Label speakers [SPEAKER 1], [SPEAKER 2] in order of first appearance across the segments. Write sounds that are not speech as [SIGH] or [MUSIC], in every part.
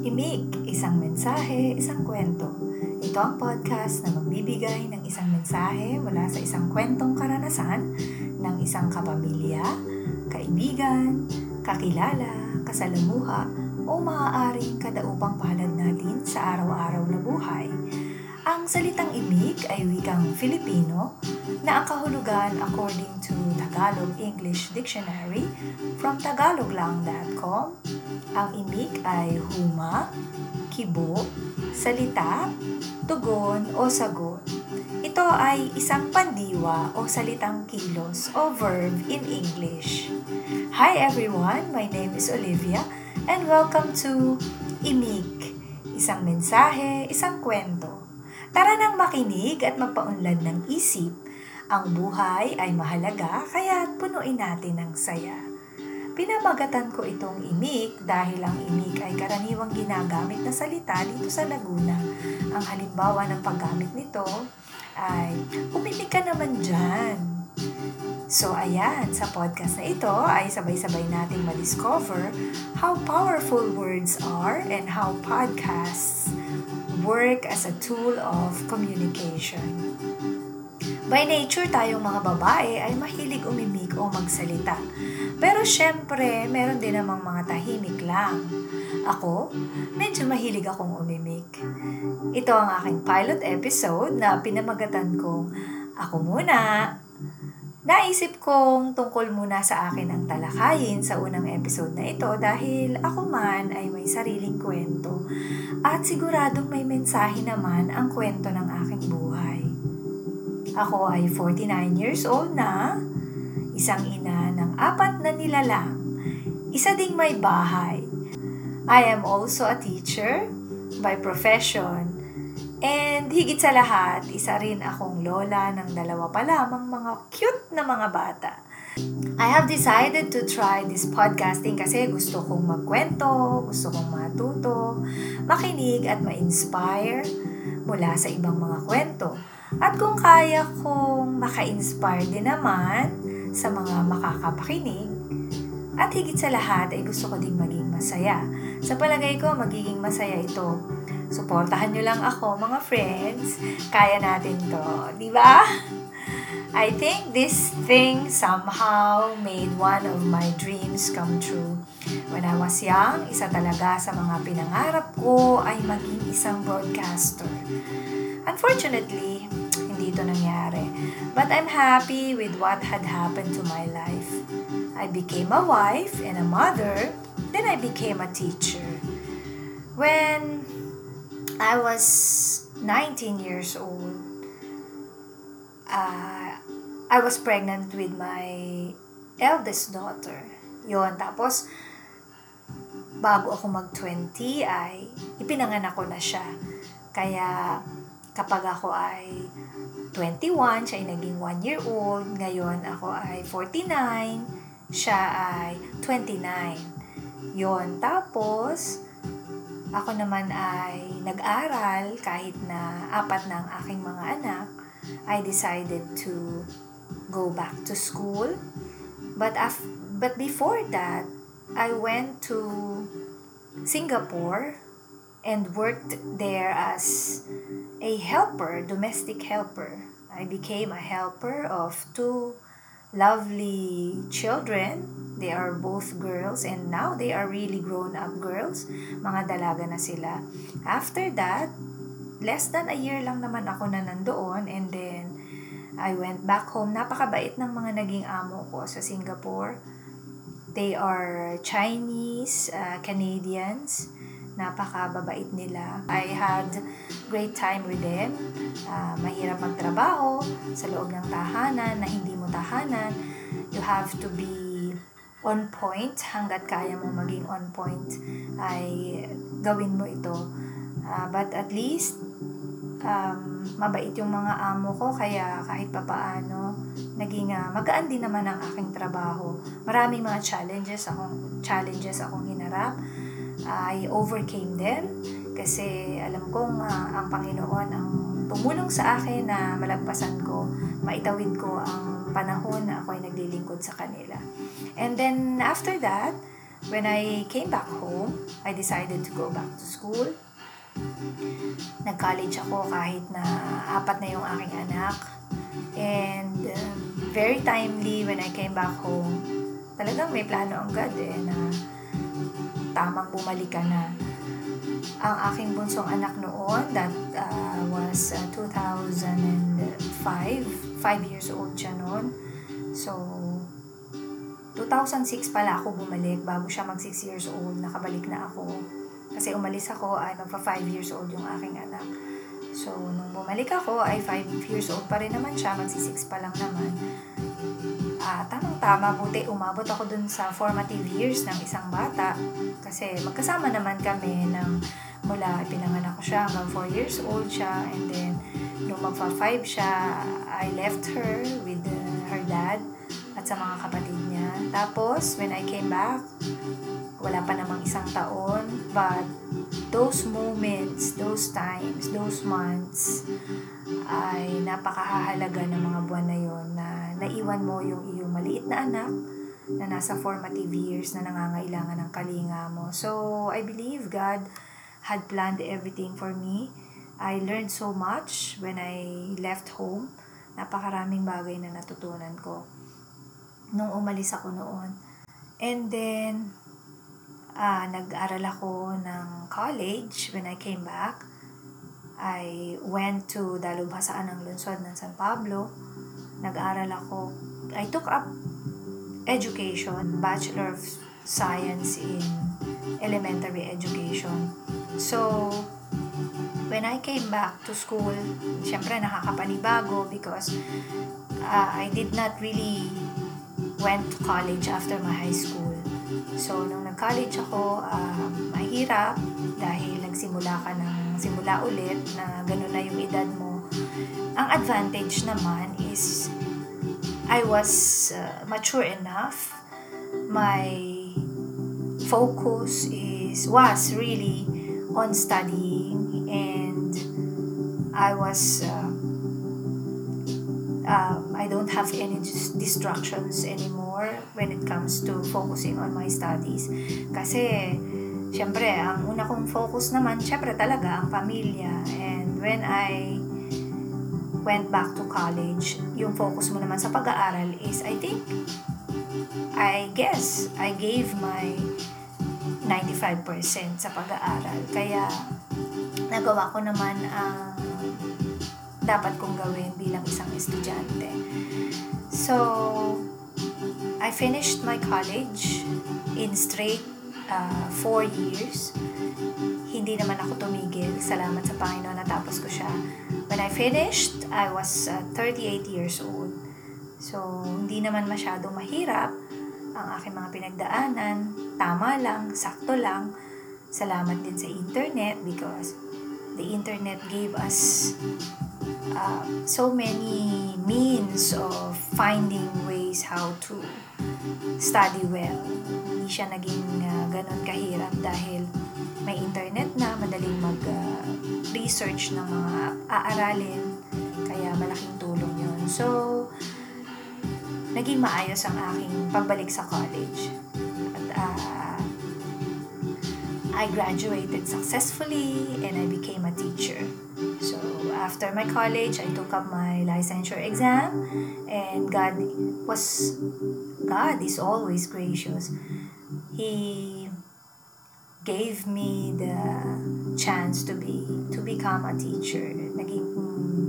[SPEAKER 1] Imig, isang mensahe, isang kwento. Ito ang podcast na magbibigay ng isang mensahe mula sa isang kwentong karanasan ng isang kapamilya, kaibigan, kakilala, kasalamuha, o maaaring kadaupang palad natin sa araw-araw na buhay. Ang salitang imig ay wikang Filipino na ang kahulugan according to Tagalog English Dictionary from tagaloglang.com ang imig ay huma, kibo, salita, tugon o sagot. Ito ay isang pandiwa o salitang kilos o verb in English. Hi everyone, my name is Olivia and welcome to Imig, isang mensahe, isang kwento. Tara nang makinig at magpaunlad ng isip. Ang buhay ay mahalaga kaya punuin natin ng saya. Pinamagatan ko itong imik dahil ang imik ay karaniwang ginagamit na salita dito sa Laguna. Ang halimbawa ng paggamit nito ay, umimik ka naman dyan. So ayan, sa podcast na ito ay sabay-sabay nating ma-discover how powerful words are and how podcasts work as a tool of communication. By nature, tayong mga babae ay mahilig umimik o magsalita. Pero syempre, meron din namang mga tahimik lang. Ako, medyo mahilig akong umimik. Ito ang aking pilot episode na pinamagatan kong Ako Muna. Naisip kong tungkol muna sa akin ang talakayin sa unang episode na ito dahil ako man ay may sariling kwento at siguradong may mensahe naman ang kwento ng aking buhay. Ako ay 49 years old na, isang ina ng apat na nilalang, isa ding may bahay. I am also a teacher by profession and higit sa lahat, isa rin akong lola ng dalawa pa lamang mga cute na mga bata. I have decided to try this podcasting kasi gusto kong magkwento, gusto kong matuto, makinig at ma-inspire mula sa ibang mga kwento at kung kaya kong maka-inspire din naman sa mga makakapakinig, at higit sa lahat ay gusto ko din maging masaya. Sa palagay ko, magiging masaya ito. Suportahan nyo lang ako, mga friends. Kaya natin to, di ba? I think this thing somehow made one of my dreams come true. When I was young, isa talaga sa mga pinangarap ko ay maging isang broadcaster. Unfortunately, hindi ito nangyari. But I'm happy with what had happened to my life. I became a wife and a mother, then I became a teacher. When I was 19 years old, uh, I was pregnant with my eldest daughter. Yon, tapos bago ako mag-20 ay ipinanganak ko na siya. Kaya kapag ako ay 21, siya ay naging 1 year old. Ngayon, ako ay 49, siya ay 29. Yon Tapos, ako naman ay nag-aral kahit na apat na aking mga anak. I decided to go back to school. But, af- but before that, I went to Singapore and worked there as a helper, domestic helper. I became a helper of two lovely children. They are both girls and now they are really grown up girls. Mga dalaga na sila. After that, less than a year lang naman ako na nandoon and then I went back home. Napakabait ng mga naging amo ko sa Singapore. They are Chinese, uh, Canadians napakababait nila. I had great time with them. Uh, mahirap magtrabaho sa loob ng tahanan na hindi mo tahanan. You have to be on point hanggat kaya mo maging on point ay gawin mo ito. Uh, but at least um, mabait yung mga amo ko kaya kahit papaano naging uh, magaan din naman ang aking trabaho. Maraming mga challenges akong challenges akong hinarap I overcame them kasi alam kong uh, ang Panginoon ang tumulong sa akin na malagpasan ko, maitawid ko ang panahon na ako ay naglilingkod sa kanila. And then after that, when I came back home, I decided to go back to school. Nag-college ako kahit na apat na yung aking anak. And um, very timely when I came back home, talagang may plano ang God eh na tamang bumalik ka na. Ang aking bunsong anak noon, that uh, was uh, 2005, 5 years old siya noon. So, 2006 pala ako bumalik bago siya mag 6 years old, nakabalik na ako. Kasi umalis ako ay magpa 5 years old yung aking anak. So, nung bumalik ako ay 5 years old pa rin naman siya, magsi 6 pa lang naman. Ah, tamang-tama, buti umabot ako dun sa formative years ng isang bata. Kasi magkasama naman kami ng mula pinanganak ko siya hanggang 4 years old siya and then nung magpa 5 siya, I left her with uh, her dad at sa mga kapatid niya. Tapos, when I came back, wala pa namang isang taon, but those moments, those times, those months, ay napakahalaga ng mga buwan na yon na naiwan mo yung iyong maliit na anak na nasa formative years na nangangailangan ng kalinga mo. So, I believe God had planned everything for me. I learned so much when I left home. Napakaraming bagay na natutunan ko nung umalis ako noon. And then, uh, nag-aral ako ng college when I came back. I went to Dalubhasaan ng Lungsod ng San Pablo. Nag-aral ako. I took up education, Bachelor of Science in Elementary Education. So, when I came back to school, syempre nakakapanibago because uh, I did not really went to college after my high school. So, nung nag-college ako, uh, mahirap dahil nagsimula ka ng simula ulit na gano'n na yung edad mo. Ang advantage naman is I was uh, mature enough. My focus is was really on studying and I was uh, don't have any distractions anymore when it comes to focusing on my studies. Kasi, syempre, ang una kong focus naman, syempre talaga, ang pamilya. And when I went back to college, yung focus mo naman sa pag-aaral is, I think, I guess, I gave my 95% sa pag-aaral. Kaya, nagawa ko naman ang dapat kong gawin bilang isang estudyante. So, I finished my college in straight uh, four years. Hindi naman ako tumigil. Salamat sa Panginoon natapos ko siya. When I finished, I was uh, 38 years old. So, hindi naman masyadong mahirap ang aking mga pinagdaanan. Tama lang, sakto lang. Salamat din sa internet because the internet gave us uh, so many means of finding ways how to study well. Hindi siya naging uh, ganun kahirap dahil may internet na, madaling mag-research uh, ng mga aaralin, kaya malaking tulong yun. So, naging maayos ang aking pagbalik sa college. At uh, I graduated successfully and I became a teacher. So, after my college, I took up my licensure exam and God was God is always gracious. He gave me the chance to be to become a teacher. Naging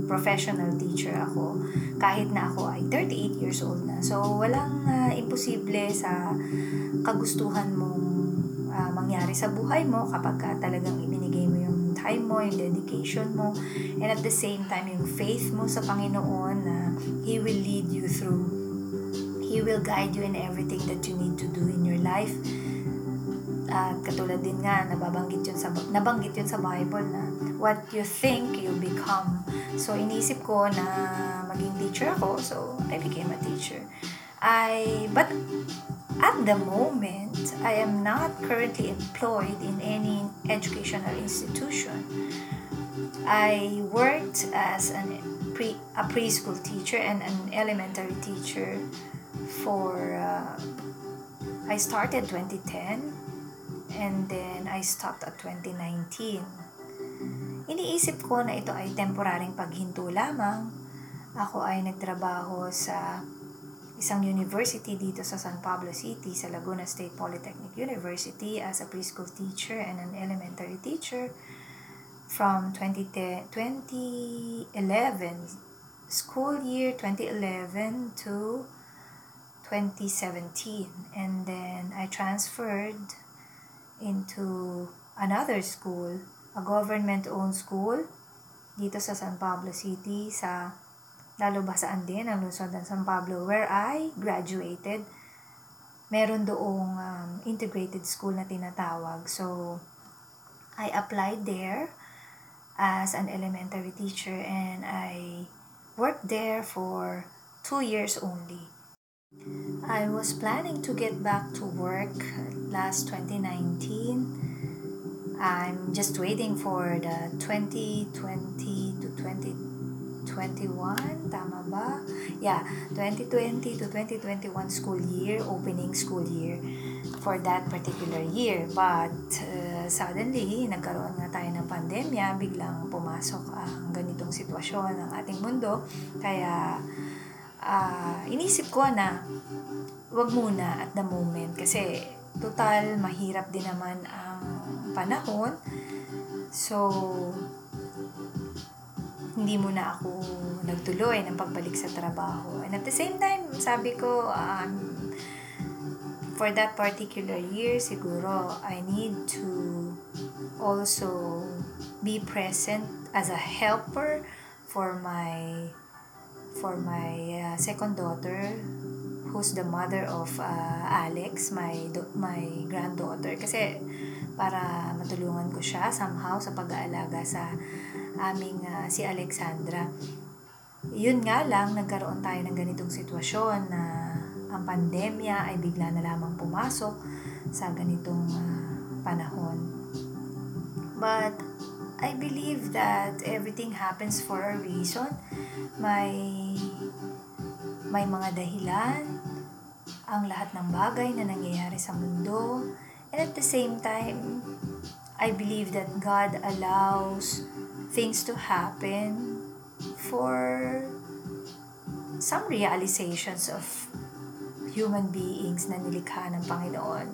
[SPEAKER 1] professional teacher ako kahit na ako ay 38 years old na. So walang uh, imposible sa kagustuhan mong uh, mangyari sa buhay mo kapag ka talagang time mo, yung dedication mo, and at the same time, yung faith mo sa Panginoon na He will lead you through. He will guide you in everything that you need to do in your life. At katulad din nga, nababanggit yun sa, nabanggit yun sa Bible na what you think, you become. So, inisip ko na maging teacher ako, so I became a teacher. I, but at the moment, I am not currently employed in any educational institution. I worked as an pre, a preschool teacher and an elementary teacher for uh, I started 2010 and then I stopped at 2019. Iniisip ko na ito ay temporaring paghinto lamang. Ako ay nagtrabaho sa isang university dito sa San Pablo City, sa Laguna State Polytechnic University as a preschool teacher and an elementary teacher. From 2010, 2011 school year 2011 to 2017 and then I transferred into another school, a government-owned school dito sa San Pablo City sa lalo ba saan din ang lungsod ng San Pablo where I graduated. Meron doong um, integrated school na tinatawag. So, I applied there as an elementary teacher and I worked there for two years only. I was planning to get back to work last 2019. I'm just waiting for the 2020 to 2021, tama ba? Yeah, 2020 to 2021 school year, opening school year for that particular year. But uh, suddenly, nagkaroon nga tayo ng pandemya, biglang pumasok ang ganitong sitwasyon ng ating mundo. Kaya uh, inisip ko na wag muna at the moment kasi total mahirap din naman ang panahon. So, hindi muna ako nagtuloy ng pagbalik sa trabaho. And at the same time, sabi ko, um, for that particular year, siguro, I need to also be present as a helper for my for my uh, second daughter who's the mother of uh, Alex, my my granddaughter kasi para matulungan ko siya somehow sa pag-aalaga sa aming uh, si Alexandra. Yun nga lang, nagkaroon tayo ng ganitong sitwasyon na ang pandemya ay bigla na lamang pumasok sa ganitong uh, panahon. But I believe that everything happens for a reason. May may mga dahilan ang lahat ng bagay na nangyayari sa mundo. And at the same time, I believe that God allows things to happen for some realizations of human beings na nilikha ng Panginoon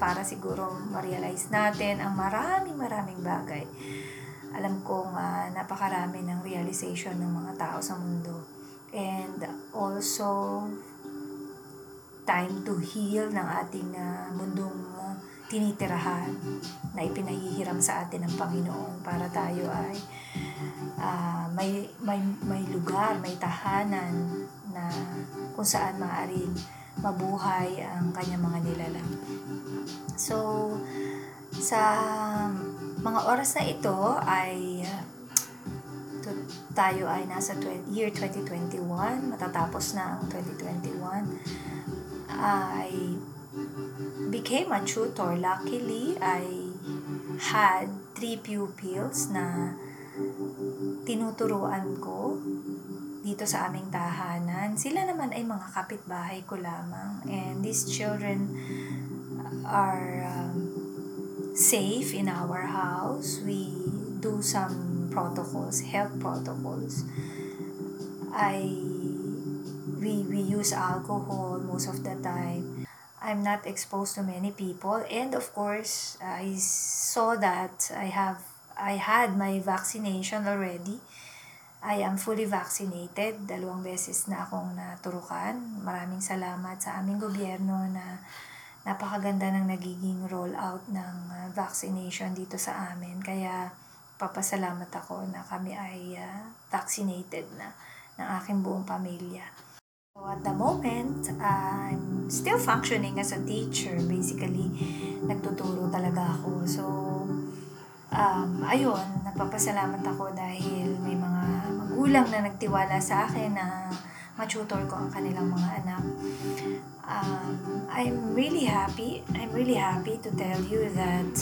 [SPEAKER 1] para siguro ma-realize natin ang maraming maraming bagay. Alam kong uh, napakarami ng realization ng mga tao sa mundo. And also, time to heal ng ating uh, mundong tinitirahan na ipinahihiram sa atin ng Panginoon para tayo ay uh, may, may, may lugar, may tahanan na kung saan maaaring mabuhay ang kanyang mga nilalang. So, sa mga oras na ito ay uh, tayo ay nasa 20, year 2021, matatapos na ang 2021. I became a tutor. Luckily, I had three pupils na tinuturuan ko dito sa aming tahanan. Sila naman ay mga kapitbahay ko lamang. And these children are um, safe in our house. We do some protocols, health protocols. I we we use alcohol most of the time. I'm not exposed to many people and of course I saw that I have I had my vaccination already I am fully vaccinated. Dalawang beses na akong naturukan. Maraming salamat sa aming gobyerno na napakaganda ng nagiging rollout ng uh, vaccination dito sa amin. Kaya papasalamat ako na kami ay uh, vaccinated na ng aking buong pamilya. So at the moment, I'm still functioning as a teacher. Basically, nagtuturo talaga ako. So, um, ayun, napapasalamat ako dahil may mga magulang na nagtiwala sa akin na matutor ko ang kanilang mga anak. Um, I'm really happy. I'm really happy to tell you that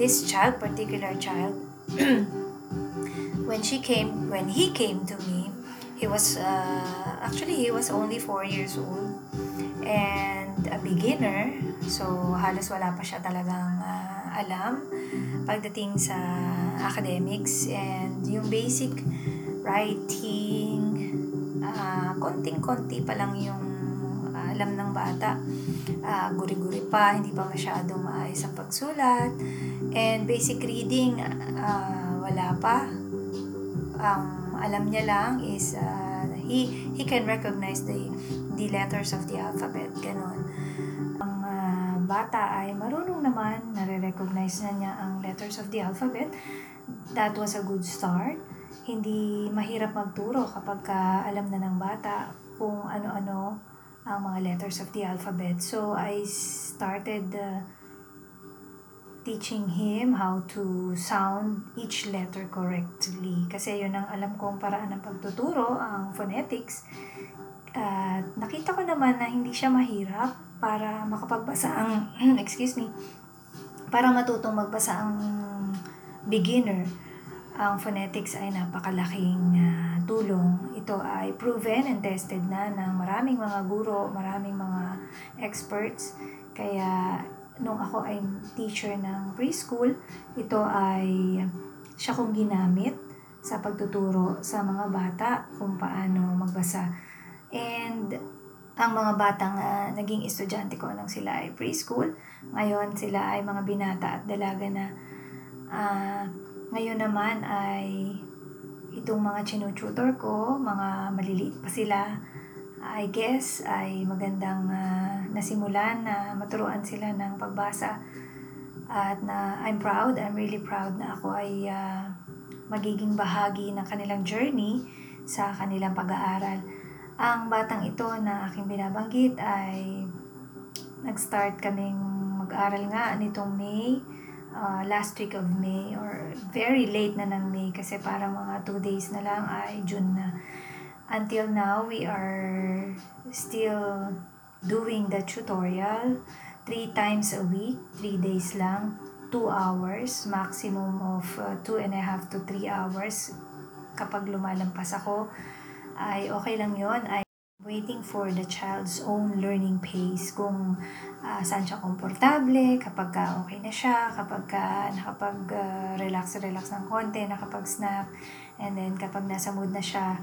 [SPEAKER 1] this child, particular child, [CLEARS THROAT] when she came, when he came to me, he was uh, actually he was only four years old, and and a beginner. So, halos wala pa siya talagang uh, alam pagdating sa academics and yung basic writing, uh, konting-konti pa lang yung uh, alam ng bata. Uh, guri-guri pa, hindi pa masyadong maayos ang pagsulat. And basic reading, uh, wala pa. Ang um, alam niya lang is uh, he he can recognize the the letters of the alphabet, ganun. Ang uh, bata ay marunong naman, nare-recognize na niya ang letters of the alphabet. That was a good start. Hindi mahirap magturo kapag ka alam na ng bata kung ano-ano ang mga letters of the alphabet. So, I started uh, teaching him how to sound each letter correctly. Kasi yun ang alam kong paraan ng pagtuturo, ang phonetics. At nakita ko naman na hindi siya mahirap para makapagbasa ang, [CLEARS THROAT] excuse me, para matutong magbasa ang beginner. Ang phonetics ay napakalaking uh, tulong. Ito ay proven and tested na ng maraming mga guro, maraming mga experts. Kaya nung ako ay teacher ng preschool, ito ay siya kong ginamit sa pagtuturo sa mga bata kung paano magbasa. And ang mga batang uh, naging estudyante ko nang sila ay preschool, ngayon sila ay mga binata at dalaga na. Uh, ngayon naman ay itong mga chinututor ko, mga maliliit pa sila, I guess ay magandang uh, nasimulan na maturuan sila ng pagbasa at na I'm proud, I'm really proud na ako ay uh, magiging bahagi ng kanilang journey sa kanilang pag-aaral. Ang batang ito na aking binabanggit ay nag-start kaming mag-aral nga nitong May, uh, last week of May or very late na ng May kasi parang mga 2 days na lang ay June na until now we are still doing the tutorial. Three times a week three days lang two hours maximum of uh, two and a half to three hours. Kapag lumalampas ako ay okay lang yon ay waiting for the child's own learning pace kung uh, saan siya komportable, kapag ka okay na siya, kapag ka nakapag-relax, uh, relax ng konti, nakapag-snack, and then kapag nasa mood na siya,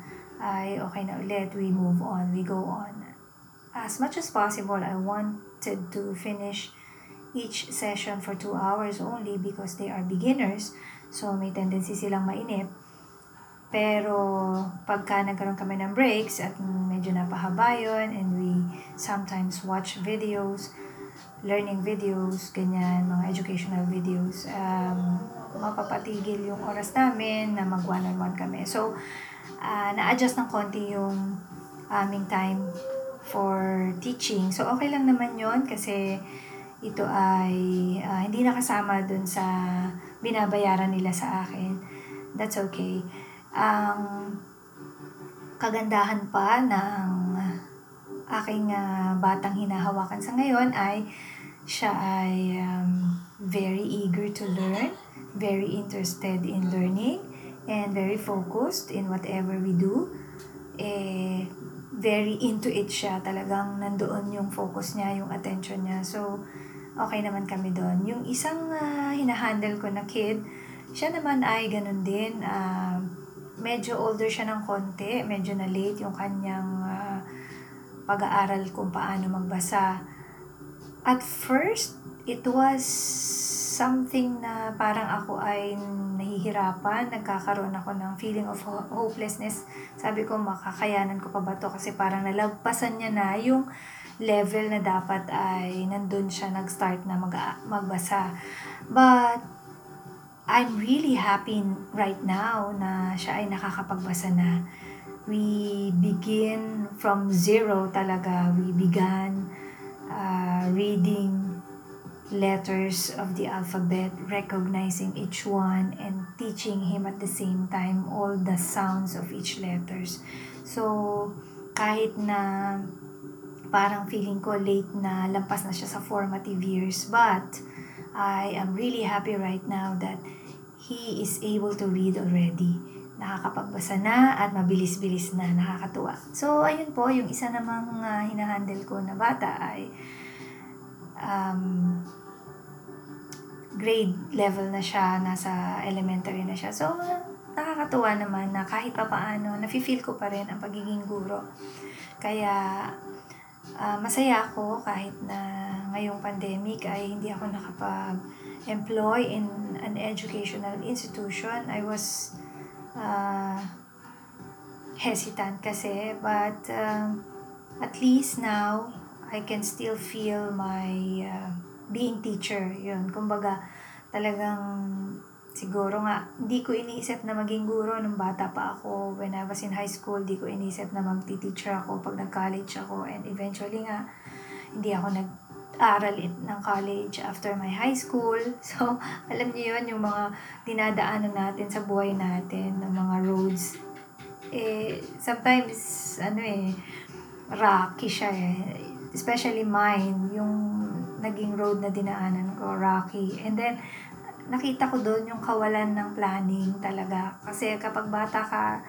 [SPEAKER 1] ay okay na ulit, we move on, we go on. As much as possible, I wanted to finish each session for two hours only because they are beginners. So, may tendency silang mainip. Pero, pagka nagkaroon kami ng breaks at medyo napahaba yun and we sometimes watch videos, learning videos, ganyan, mga educational videos, um, mapapatigil yung oras namin na mag one-on-one kami. So, uh, na-adjust ng konti yung aming time for teaching. So, okay lang naman yon kasi ito ay uh, hindi nakasama dun sa binabayaran nila sa akin. That's okay. Ang kagandahan pa ng aking uh, batang hinahawakan sa ngayon ay siya ay um, very eager to learn, very interested in learning, and very focused in whatever we do. Eh, very into it siya. Talagang nandoon yung focus niya, yung attention niya. So, okay naman kami doon. Yung isang uh, hinahandle ko na kid, siya naman ay ganun din. Uh, medyo older siya ng konti. Medyo na late yung kanyang uh, pag-aaral kung paano magbasa. At first, it was something na parang ako ay nahihirapan, nagkakaroon ako ng feeling of hopelessness. Sabi ko, makakayanan ko pa ba to? Kasi parang nalagpasan niya na yung level na dapat ay nandun siya nag-start na mag magbasa. But, I'm really happy right now na siya ay nakakapagbasa na. We begin from zero talaga. We began uh, reading letters of the alphabet, recognizing each one and teaching him at the same time all the sounds of each letters. So, kahit na parang feeling ko late na lampas na siya sa formative years, but I am really happy right now that he is able to read already. Nakakapagbasa na at mabilis-bilis na, nakakatuwa. So, ayun po, yung isa namang uh, hinahandle ko na bata ay um, grade level na siya, nasa elementary na siya. So, nakakatuwa naman na kahit pa paano, nafe-feel ko pa rin ang pagiging guro. Kaya, uh, masaya ako kahit na ngayong pandemic ay hindi ako nakapag-employ in an educational institution. I was uh, hesitant kasi, but uh, at least now, I can still feel my uh, being teacher. Yun, kumbaga, talagang siguro nga, hindi ko iniisip na maging guro nung bata pa ako. When I was in high school, hindi ko iniisip na magti-teacher ako pag nag-college ako. And eventually nga, hindi ako nag aral ng college after my high school. [LAUGHS] So, alam niyo yun, yung mga dinadaanan natin sa buhay natin, ng mga roads. Eh, sometimes, ano eh, rocky siya eh. Especially mine, yung naging road na dinaanan ko, rocky. And then, nakita ko doon yung kawalan ng planning talaga. Kasi kapag bata ka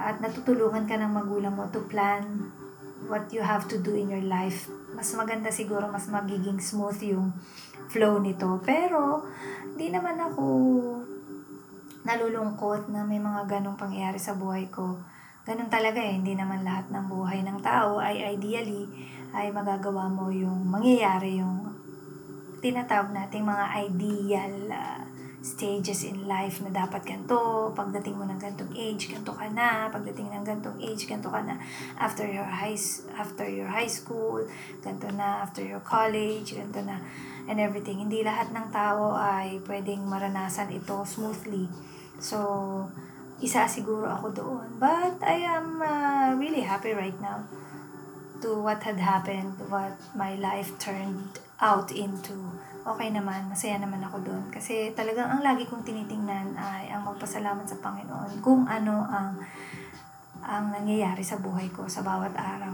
[SPEAKER 1] at natutulungan ka ng magulang mo to plan what you have to do in your life, mas maganda siguro, mas magiging smooth yung flow nito. Pero, hindi naman ako nalulungkot na may mga ganong pangyayari sa buhay ko. Ganun talaga eh, hindi naman lahat ng buhay ng tao ay ideally ay magagawa mo yung mangyayari yung tinatawag nating mga ideal uh, stages in life na dapat ganito, pagdating mo ng gantong age, ganito ka na, pagdating ng gantong age, ganito ka na, after your high, after your high school, ganito na, after your college, ganito na, and everything. Hindi lahat ng tao ay pwedeng maranasan ito smoothly. So, isa siguro ako doon. But I am uh, really happy right now to what had happened, what my life turned out into okay naman, masaya naman ako doon. Kasi talagang ang lagi kong tinitingnan ay ang magpasalamat sa Panginoon kung ano ang ang nangyayari sa buhay ko sa bawat araw.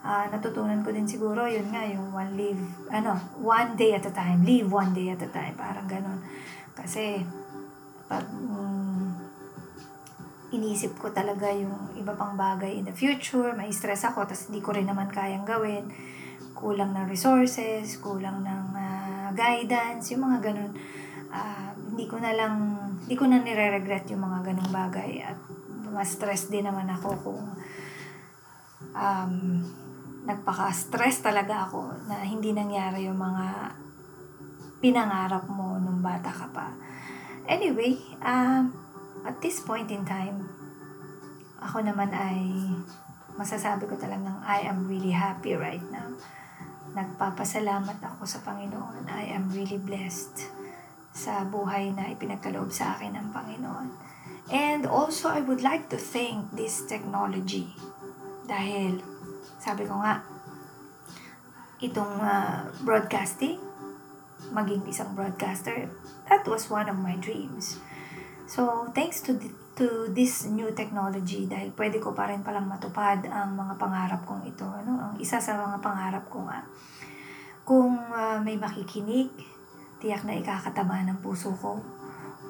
[SPEAKER 1] Uh, natutunan ko din siguro, yun nga, yung one live, ano, one day at a time, live one day at a time, parang ganun. Kasi, pag um, inisip ko talaga yung iba pang bagay in the future, may stress ako, tapos hindi ko rin naman kayang gawin, kulang ng resources, kulang ng uh, guidance, yung mga ganun. Uh, hindi ko na lang, hindi ko na nire-regret yung mga ganung bagay at mas stress din naman ako kung um, nagpaka-stress talaga ako na hindi nangyari yung mga pinangarap mo nung bata ka pa. Anyway, uh, at this point in time, ako naman ay masasabi ko talagang I am really happy right now Nagpapasalamat ako sa Panginoon. I am really blessed sa buhay na ipinagkaloob sa akin ng Panginoon. And also, I would like to thank this technology. Dahil, sabi ko nga, itong uh, broadcasting, maging isang broadcaster, that was one of my dreams. So, thanks to the, to this new technology, dahil pwede ko pa rin palang matupad ang mga pangarap kong ito. Ano? Ang isa sa mga pangarap ko nga, kung uh, may makikinig, tiyak na ikakataba ng puso ko.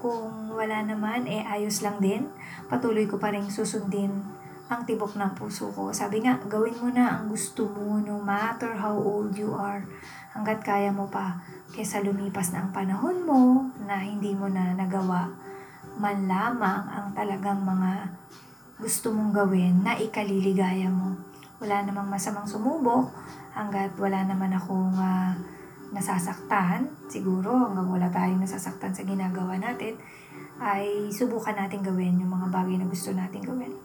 [SPEAKER 1] Kung wala naman, eh ayos lang din. Patuloy ko pa rin susundin ang tibok ng puso ko. Sabi nga, gawin mo na ang gusto mo no matter how old you are. Hanggat kaya mo pa. Kesa lumipas na ang panahon mo na hindi mo na nagawa man lamang ang talagang mga gusto mong gawin na ikaliligaya mo. Wala namang masamang sumubok hanggat wala naman akong uh, nasasaktan, siguro hanggang wala tayong nasasaktan sa ginagawa natin, ay subukan natin gawin yung mga bagay na gusto natin gawin.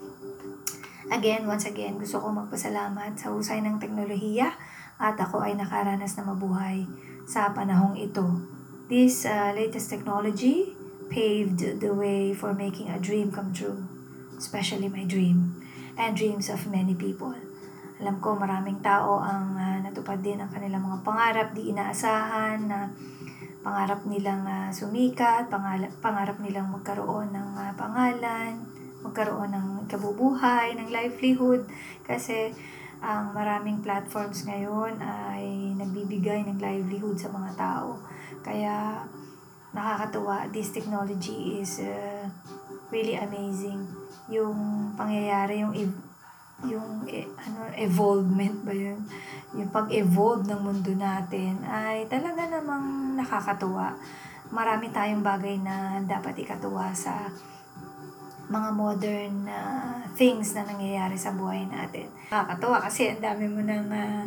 [SPEAKER 1] Again, once again, gusto ko magpasalamat sa husay ng teknolohiya at ako ay nakaranas na mabuhay sa panahong ito. This uh, latest technology paved the way for making a dream come true, especially my dream and dreams of many people. Alam ko maraming tao ang uh, natupad din ang kanilang mga pangarap, di inaasahan na pangarap nilang uh, sumikat, pangarap, pangarap nilang magkaroon ng uh, pangalan, magkaroon ng kabubuhay, ng livelihood kasi ang maraming platforms ngayon ay nagbibigay ng livelihood sa mga tao. Kaya nakakatuwa. This technology is uh, really amazing. Yung pangyayari, yung ev- yung eh, ano evolvement ba yun yung pag-evolve ng mundo natin ay talaga namang nakakatuwa. Marami tayong bagay na dapat ikatuwa sa mga modern uh, things na nangyayari sa buhay natin. Nakakatuwa kasi ang dami mo ng uh,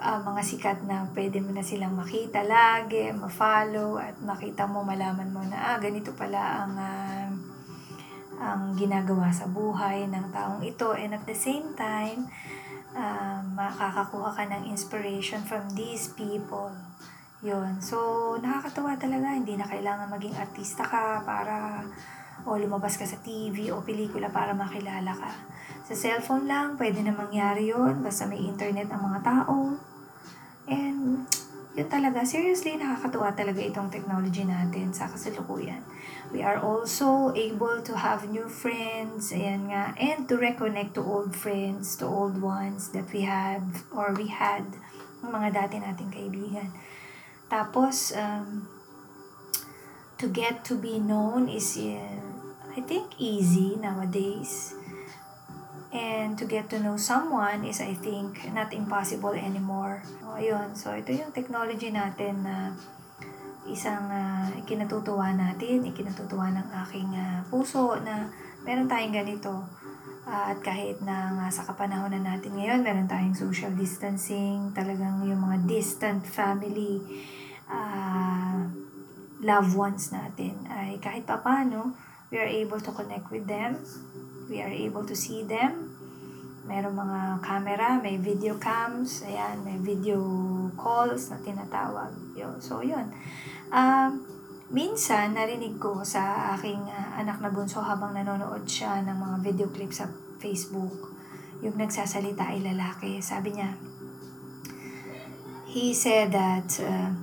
[SPEAKER 1] uh, mga sikat na pwede mo na silang makita lagi, ma-follow at makita mo, malaman mo na ah, ganito pala ang uh, ang ginagawa sa buhay ng taong ito. And at the same time uh, makakakuha ka ng inspiration from these people. Yun. So nakakatuwa talaga. Hindi na kailangan maging artista ka para o lumabas ka sa TV o pelikula para makilala ka. Sa cellphone lang, pwede na mangyari yun, basta may internet ang mga tao. And, yun talaga, seriously, nakakatuwa talaga itong technology natin sa kasalukuyan. We are also able to have new friends, ayan nga, and to reconnect to old friends, to old ones that we have or we had, ng mga dati nating kaibigan. Tapos, um, to get to be known is, uh, I think, easy nowadays. And to get to know someone is, I think, not impossible anymore. O, ayun. So, ito yung technology natin na isang uh, ikinatutuwa natin, ikinatutuwa ng aking uh, puso na meron tayong ganito. Uh, at kahit na nga sa kapanahon na natin ngayon, meron tayong social distancing, talagang yung mga distant family, uh, loved ones natin ay kahit papano, we are able to connect with them. We are able to see them. Meron mga camera, may video cams, ayan, may video calls na tinatawag. Yun. So, yun. Um, minsan, narinig ko sa aking uh, anak na bunso habang nanonood siya ng mga video clips sa Facebook, yung nagsasalita ay lalaki. Sabi niya, he said that, uh,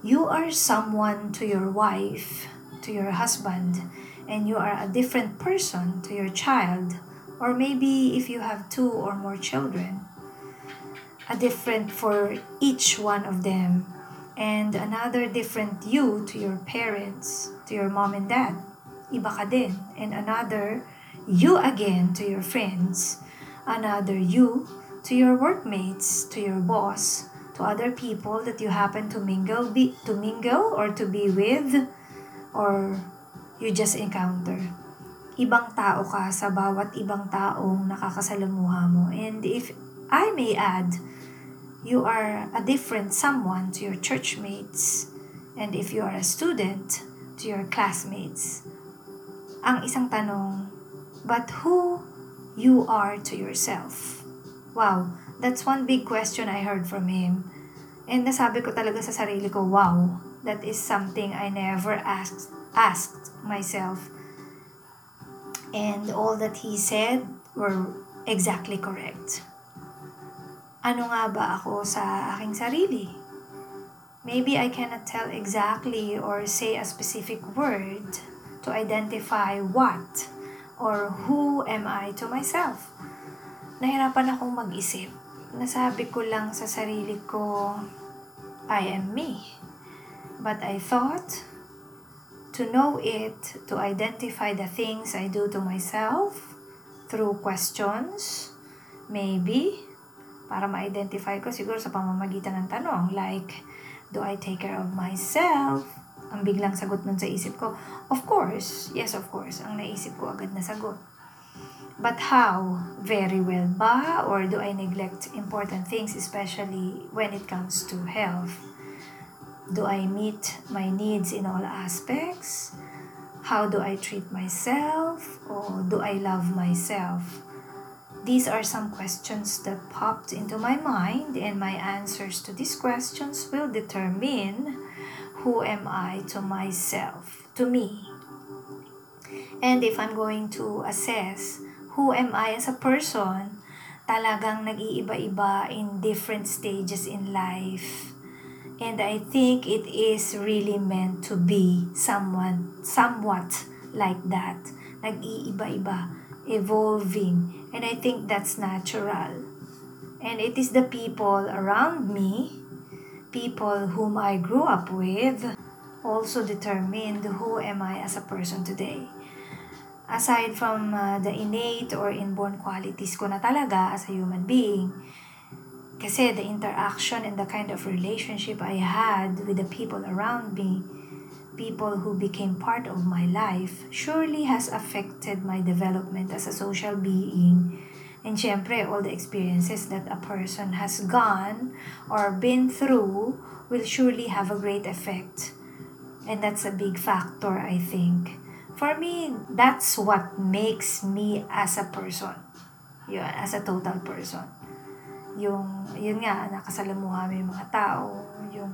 [SPEAKER 1] you are someone to your wife, to your husband, and you are a different person to your child, or maybe if you have two or more children, a different for each one of them, and another different you to your parents, to your mom and dad. Iba ka din. And another you again to your friends, another you to your workmates, to your boss, to other people that you happen to mingle be to mingle or to be with or you just encounter. Ibang tao ka sa bawat ibang taong nakakasalamuha mo. And if I may add, you are a different someone to your churchmates. And if you are a student, to your classmates. Ang isang tanong, but who you are to yourself? Wow, that's one big question I heard from him. And nasabi ko talaga sa sarili ko, wow, that is something I never asked asked myself. And all that he said were exactly correct. Ano nga ba ako sa aking sarili? Maybe I cannot tell exactly or say a specific word to identify what or who am I to myself. Nahirapan akong mag-isip. Nasabi ko lang sa sarili ko, I am me. But I thought, to know it, to identify the things I do to myself through questions, maybe, para ma-identify ko siguro sa pamamagitan ng tanong, like, do I take care of myself? Ang biglang sagot nun sa isip ko, of course, yes of course, ang naisip ko agad na sagot. But how? Very well ba? Or do I neglect important things, especially when it comes to health? Do I meet my needs in all aspects? How do I treat myself? Or do I love myself? These are some questions that popped into my mind, and my answers to these questions will determine who am I to myself, to me. And if I'm going to assess who am I as a person, talagang nag-iiba-iba in different stages in life And I think it is really meant to be someone, somewhat like that. Nag-iiba-iba, evolving. And I think that's natural. And it is the people around me, people whom I grew up with, also determined who am I as a person today. Aside from uh, the innate or inborn qualities ko na talaga as a human being, kasi the interaction and the kind of relationship I had with the people around me, people who became part of my life, surely has affected my development as a social being. And syempre, all the experiences that a person has gone or been through will surely have a great effect. And that's a big factor, I think. For me, that's what makes me as a person. Yun, as a total person yung, yun nga, nakasalamuha mo yung mga tao, yung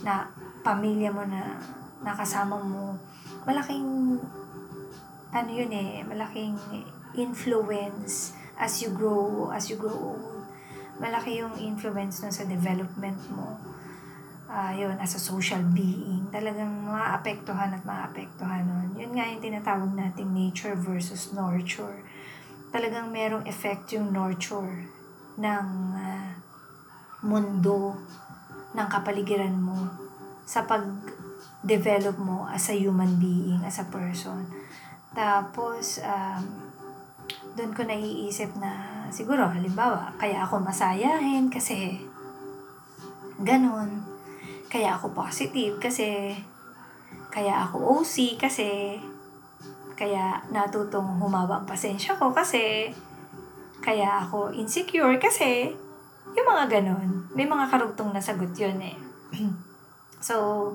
[SPEAKER 1] na pamilya mo na nakasama mo, malaking, ano yun eh, malaking influence as you grow, as you grow old. Malaki yung influence nun sa development mo. Uh, yun, as a social being, talagang maapektuhan at maapektuhan nun. Yun nga yung tinatawag nating nature versus nurture. Talagang merong effect yung nurture ng uh, mundo, ng kapaligiran mo sa pag-develop mo as a human being, as a person. Tapos, um, doon ko naiisip na siguro, halimbawa, kaya ako masayahin kasi ganon. Kaya ako positive kasi kaya ako OC kasi kaya natutong humaba ang pasensya ko kasi kaya ako insecure kasi yung mga ganon. May mga karugtong na sagot yun eh. [CLEARS THROAT] so,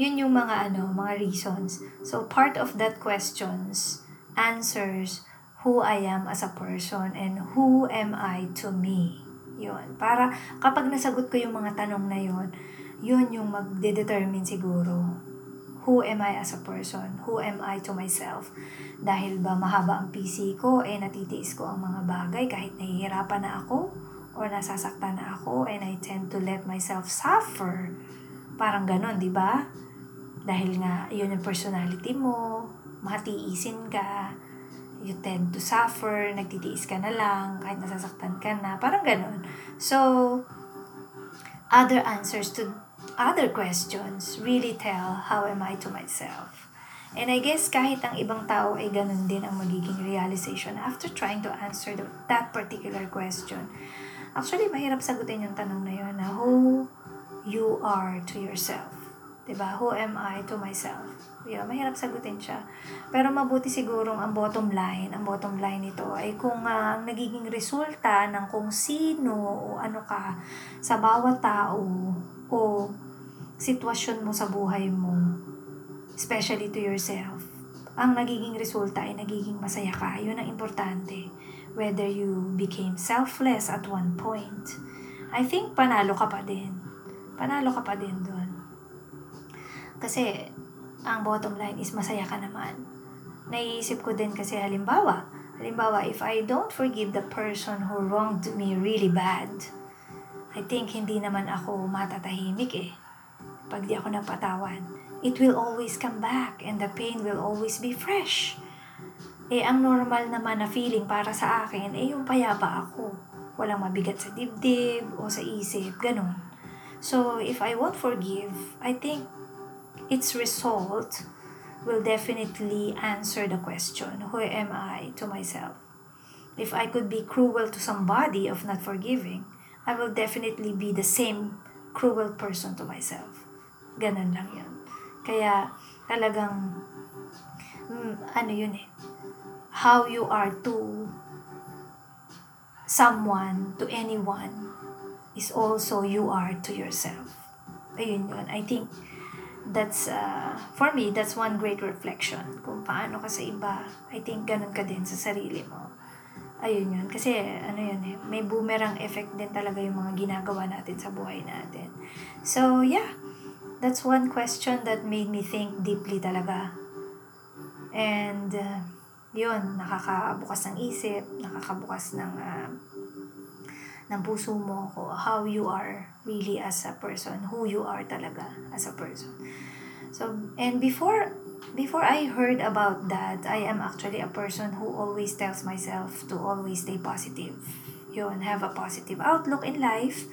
[SPEAKER 1] yun yung mga ano, mga reasons. So, part of that questions answers who I am as a person and who am I to me. Yun. Para kapag nasagot ko yung mga tanong na yun, yun yung magde-determine siguro who am I as a person? Who am I to myself? Dahil ba mahaba ang PC ko, eh natitiis ko ang mga bagay kahit nahihirapan na ako or nasasaktan na ako and I tend to let myself suffer. Parang ganon, di ba? Dahil nga, yun yung personality mo, matiisin ka, you tend to suffer, nagtitiis ka na lang, kahit nasasaktan ka na, parang ganon. So, other answers to other questions really tell how am I to myself. And I guess kahit ang ibang tao ay ganun din ang magiging realization after trying to answer the, that particular question. Actually, mahirap sagutin yung tanong na yun na who you are to yourself. Diba? Who am I to myself? Yeah, mahirap sagutin siya. Pero mabuti sigurong ang bottom line, ang bottom line nito ay kung uh, ang nagiging resulta ng kung sino o ano ka sa bawat tao o sitwasyon mo sa buhay mo, especially to yourself, ang nagiging resulta ay nagiging masaya ka. Yun ang importante. Whether you became selfless at one point, I think panalo ka pa din. Panalo ka pa din doon. Kasi, ang bottom line is masaya ka naman. Naiisip ko din kasi halimbawa, halimbawa, if I don't forgive the person who wronged me really bad, I think hindi naman ako matatahimik eh pag di ako napatawad, it will always come back and the pain will always be fresh. Eh, ang normal naman na feeling para sa akin, eh, yung payapa ako. Walang mabigat sa dibdib o sa isip, ganun. So, if I won't forgive, I think its result will definitely answer the question, who am I to myself? If I could be cruel to somebody of not forgiving, I will definitely be the same cruel person to myself. Ganun lang yun. Kaya talagang, mm, ano yun eh, how you are to someone, to anyone, is also you are to yourself. Ayun yun. I think that's, uh, for me, that's one great reflection. Kung paano ka sa iba, I think ganun ka din sa sarili mo. Ayun yun. Kasi, ano yun eh, may boomerang effect din talaga yung mga ginagawa natin sa buhay natin. So, yeah that's one question that made me think deeply talaga. And, uh, yun, nakakabukas ng isip, nakakabukas ng, uh, ng puso mo ko, how you are really as a person, who you are talaga as a person. So, and before, before I heard about that, I am actually a person who always tells myself to always stay positive. Yun, have a positive outlook in life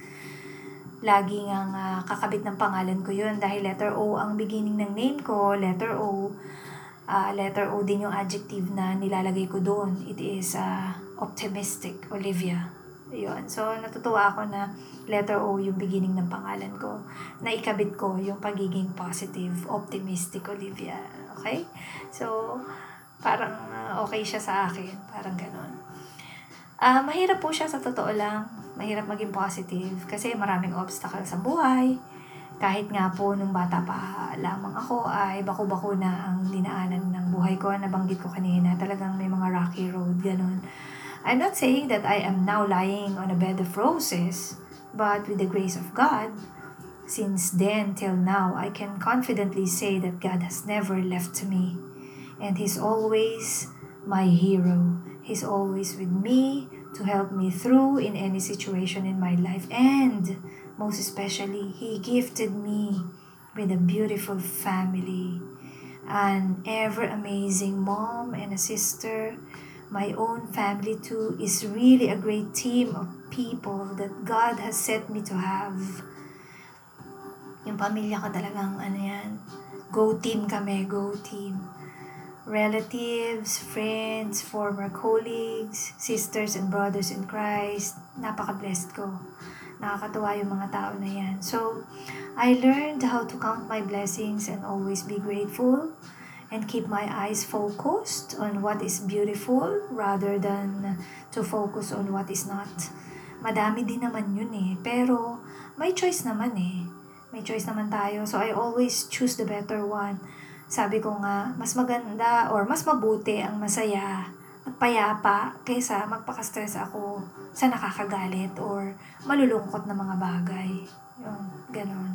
[SPEAKER 1] laging ang uh, kakabit ng pangalan ko yun dahil letter O ang beginning ng name ko, letter O. Uh, letter O din yung adjective na nilalagay ko doon. It is uh, optimistic, Olivia. Yun. So, natutuwa ako na letter O yung beginning ng pangalan ko. Naikabit ko yung pagiging positive, optimistic Olivia. Okay? So, parang uh, okay siya sa akin. Parang ganun. Uh, mahirap po siya sa totoo lang. Mahirap maging positive kasi maraming obstacle sa buhay. Kahit nga po nung bata pa lamang ako ay bako-bako na ang dinaanan ng buhay ko. Nabanggit ko kanina, talagang may mga rocky road, ganun. I'm not saying that I am now lying on a bed of roses, but with the grace of God, since then till now, I can confidently say that God has never left me, and He's always my hero. He's always with me to help me through in any situation in my life, and most especially, He gifted me with a beautiful family, an ever amazing mom and a sister my own family too is really a great team of people that God has set me to have. Yung pamilya ko talagang ano yan, go team kami, go team. Relatives, friends, former colleagues, sisters and brothers in Christ, napaka-blessed ko. Nakakatuwa yung mga tao na yan. So, I learned how to count my blessings and always be grateful and keep my eyes focused on what is beautiful rather than to focus on what is not. Madami din naman yun eh. Pero may choice naman eh. May choice naman tayo. So I always choose the better one. Sabi ko nga, mas maganda or mas mabuti ang masaya at payapa kaysa magpaka-stress ako sa nakakagalit or malulungkot na mga bagay. Yun, ganon.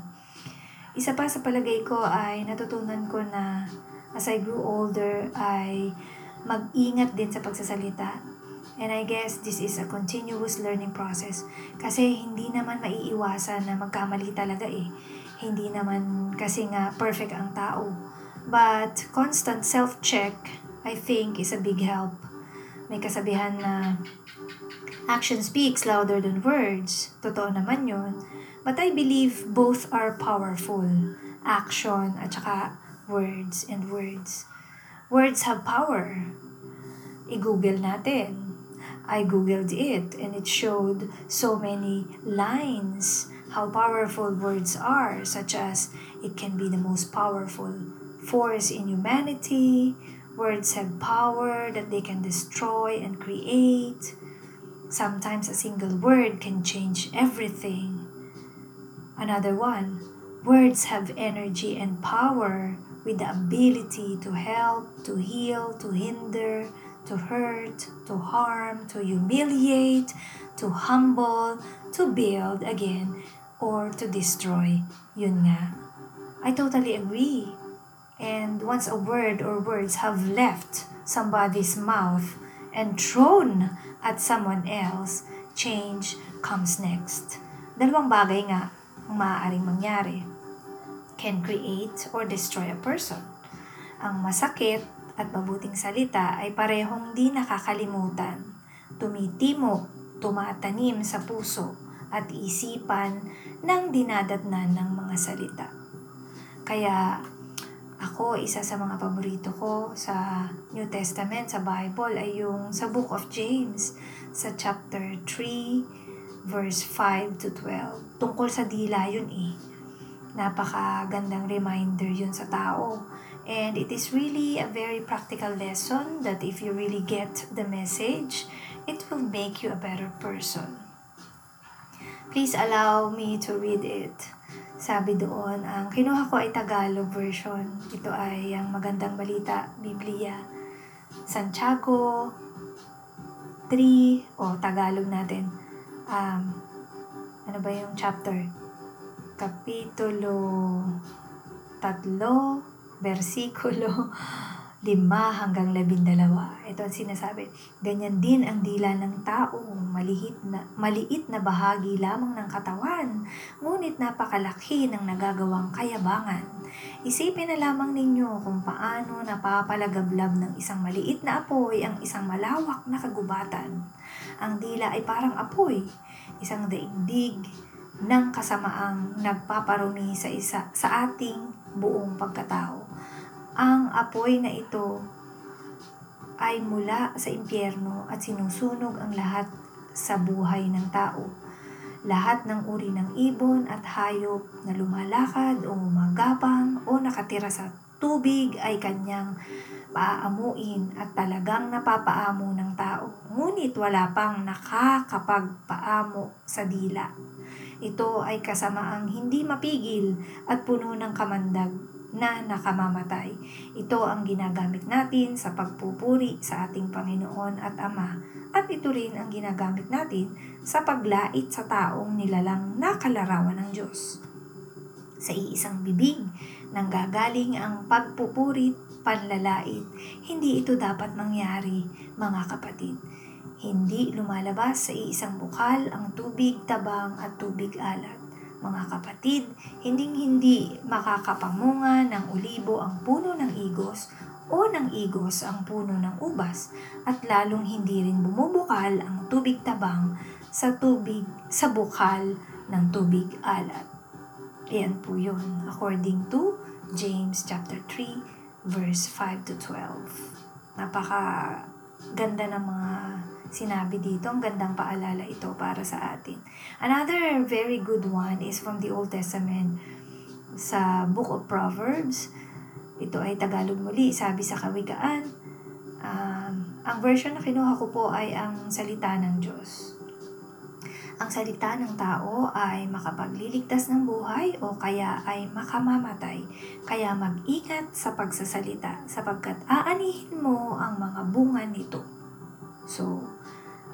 [SPEAKER 1] Isa pa sa palagay ko ay natutunan ko na as I grew older, ay mag-ingat din sa pagsasalita. And I guess this is a continuous learning process. Kasi hindi naman maiiwasan na magkamali talaga eh. Hindi naman kasi nga perfect ang tao. But constant self-check, I think, is a big help. May kasabihan na action speaks louder than words. Totoo naman yun. But I believe both are powerful. Action at saka words and words. Words have power. I-google natin. I googled it and it showed so many lines how powerful words are, such as it can be the most powerful force in humanity. Words have power that they can destroy and create. Sometimes a single word can change everything. Another one, words have energy and power with the ability to help, to heal, to hinder, to hurt, to harm, to humiliate, to humble, to build again, or to destroy. Yun nga. I totally agree. And once a word or words have left somebody's mouth and thrown at someone else, change comes next. Dalawang bagay nga ang maaaring mangyari can create or destroy a person. Ang masakit at mabuting salita ay parehong di nakakalimutan, tumitimo, tumatanim sa puso at isipan ng dinadatnan ng mga salita. Kaya ako, isa sa mga paborito ko sa New Testament, sa Bible, ay yung sa Book of James, sa chapter 3, verse 5 to 12. Tungkol sa dila yun eh napakagandang reminder yun sa tao. And it is really a very practical lesson that if you really get the message, it will make you a better person. Please allow me to read it. Sabi doon, ang kinuha ko ay Tagalog version. Ito ay ang magandang balita, Biblia. Santiago 3, o Tagalog natin. Um, ano ba yung chapter? Kapitulo 3, versikulo [LAUGHS] 5 hanggang 12. Ito ang sinasabi. Ganyan din ang dila ng tao, maliit na, maliit na bahagi lamang ng katawan, ngunit napakalaki ng nagagawang kayabangan. Isipin na lamang ninyo kung paano napapalagablab ng isang maliit na apoy ang isang malawak na kagubatan. Ang dila ay parang apoy, isang daigdig, ng kasamaang nagpaparumi sa isa sa ating buong pagkatao. Ang apoy na ito ay mula sa impyerno at sinusunog ang lahat sa buhay ng tao. Lahat ng uri ng ibon at hayop na lumalakad o umagapang o nakatira sa tubig ay kanyang paaamuin at talagang napapaamo ng tao. Ngunit wala pang nakakapagpaamo sa dila. Ito ay kasamaang hindi mapigil at puno ng kamandag na nakamamatay. Ito ang ginagamit natin sa pagpupuri sa ating Panginoon at Ama at ito rin ang ginagamit natin sa paglait sa taong nilalang nakalarawan ng Diyos. Sa iisang bibig, nanggagaling ang pagpupurit, panlalait. Hindi ito dapat mangyari, mga kapatid. Hindi lumalabas sa iisang bukal ang tubig tabang at tubig alat. Mga kapatid, hinding-hindi makakapamunga ng ulibo ang puno ng igos o ng igos ang puno ng ubas at lalong hindi rin bumubukal ang tubig tabang sa tubig sa bukal ng tubig alat. Ayan po yun, according to James chapter 3 verse 5 to 12. Napaka ganda ng mga sinabi dito. Ang gandang paalala ito para sa atin. Another very good one is from the Old Testament sa Book of Proverbs. Ito ay Tagalog muli, sabi sa kawigaan. Um, ang version na kinuha ko po ay ang salita ng Diyos. Ang salita ng tao ay makapagliligtas ng buhay o kaya ay makamamatay. Kaya mag-ingat sa pagsasalita sapagkat aanihin mo ang mga bunga nito. So,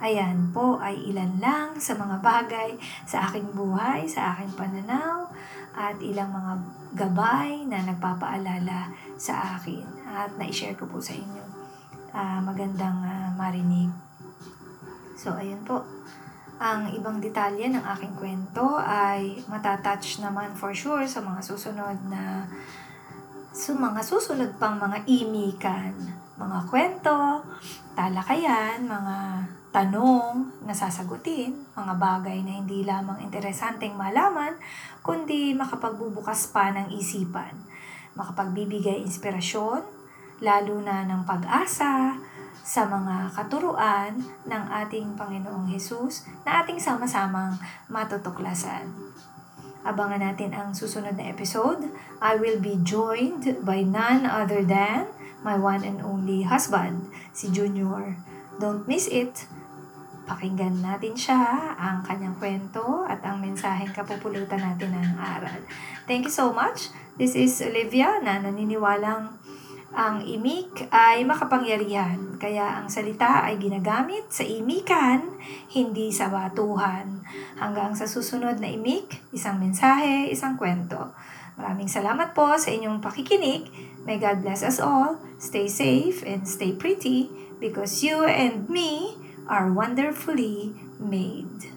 [SPEAKER 1] ayan po ay ilan lang sa mga bagay sa aking buhay, sa aking pananaw, at ilang mga gabay na nagpapaalala sa akin at na-share ko po sa inyo. Uh, magandang uh, marinig. So, ayun po. Ang ibang detalye ng aking kwento ay matatouch naman for sure sa mga susunod na sa mga susunod pang mga imikan, mga kwento, talakayan, mga tanong na sasagutin, mga bagay na hindi lamang interesanteng malaman, kundi makapagbubukas pa ng isipan, makapagbibigay inspirasyon, lalo na ng pag-asa, sa mga katuruan ng ating Panginoong Hesus na ating sama-samang matutuklasan. Abangan natin ang susunod na episode. I will be joined by none other than my one and only husband, si Junior. Don't miss it. Pakinggan natin siya, ang kanyang kwento at ang mensaheng kapupulutan natin ng aral. Thank you so much. This is Olivia na naniniwalang ang imik ay makapangyarihan, kaya ang salita ay ginagamit sa imikan, hindi sa batuhan. Hanggang sa susunod na imik, isang mensahe, isang kwento. Maraming salamat po sa inyong pakikinig. May God bless us all. Stay safe and stay pretty because you and me are wonderfully made.